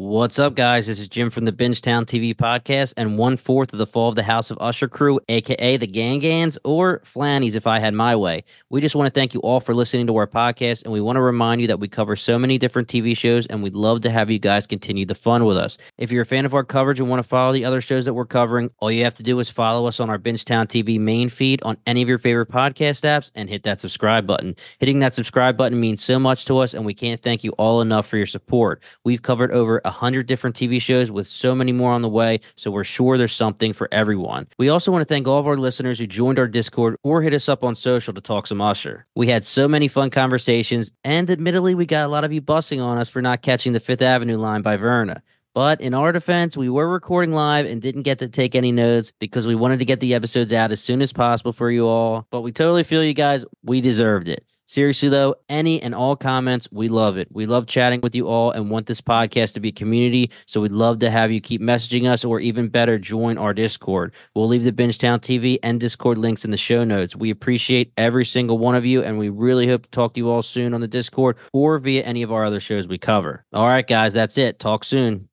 What's up, guys? This is Jim from the Bingetown TV podcast and one fourth of the Fall of the House of Usher crew, aka the Gangans or Flannies, if I had my way. We just want to thank you all for listening to our podcast, and we want to remind you that we cover so many different TV shows, and we'd love to have you guys continue the fun with us. If you're a fan of our coverage and want to follow the other shows that we're covering, all you have to do is follow us on our Bingetown TV main feed on any of your favorite podcast apps and hit that subscribe button. Hitting that subscribe button means so much to us, and we can't thank you all enough for your support. We've covered over 100 different TV shows with so many more on the way, so we're sure there's something for everyone. We also want to thank all of our listeners who joined our Discord or hit us up on social to talk some Usher. We had so many fun conversations, and admittedly, we got a lot of you bussing on us for not catching the Fifth Avenue line by Verna. But in our defense, we were recording live and didn't get to take any notes because we wanted to get the episodes out as soon as possible for you all. But we totally feel you guys, we deserved it. Seriously, though, any and all comments, we love it. We love chatting with you all and want this podcast to be a community. So we'd love to have you keep messaging us or even better, join our Discord. We'll leave the Bingetown TV and Discord links in the show notes. We appreciate every single one of you, and we really hope to talk to you all soon on the Discord or via any of our other shows we cover. All right, guys, that's it. Talk soon.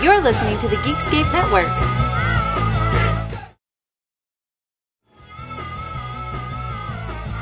You're listening to the Geekscape Network.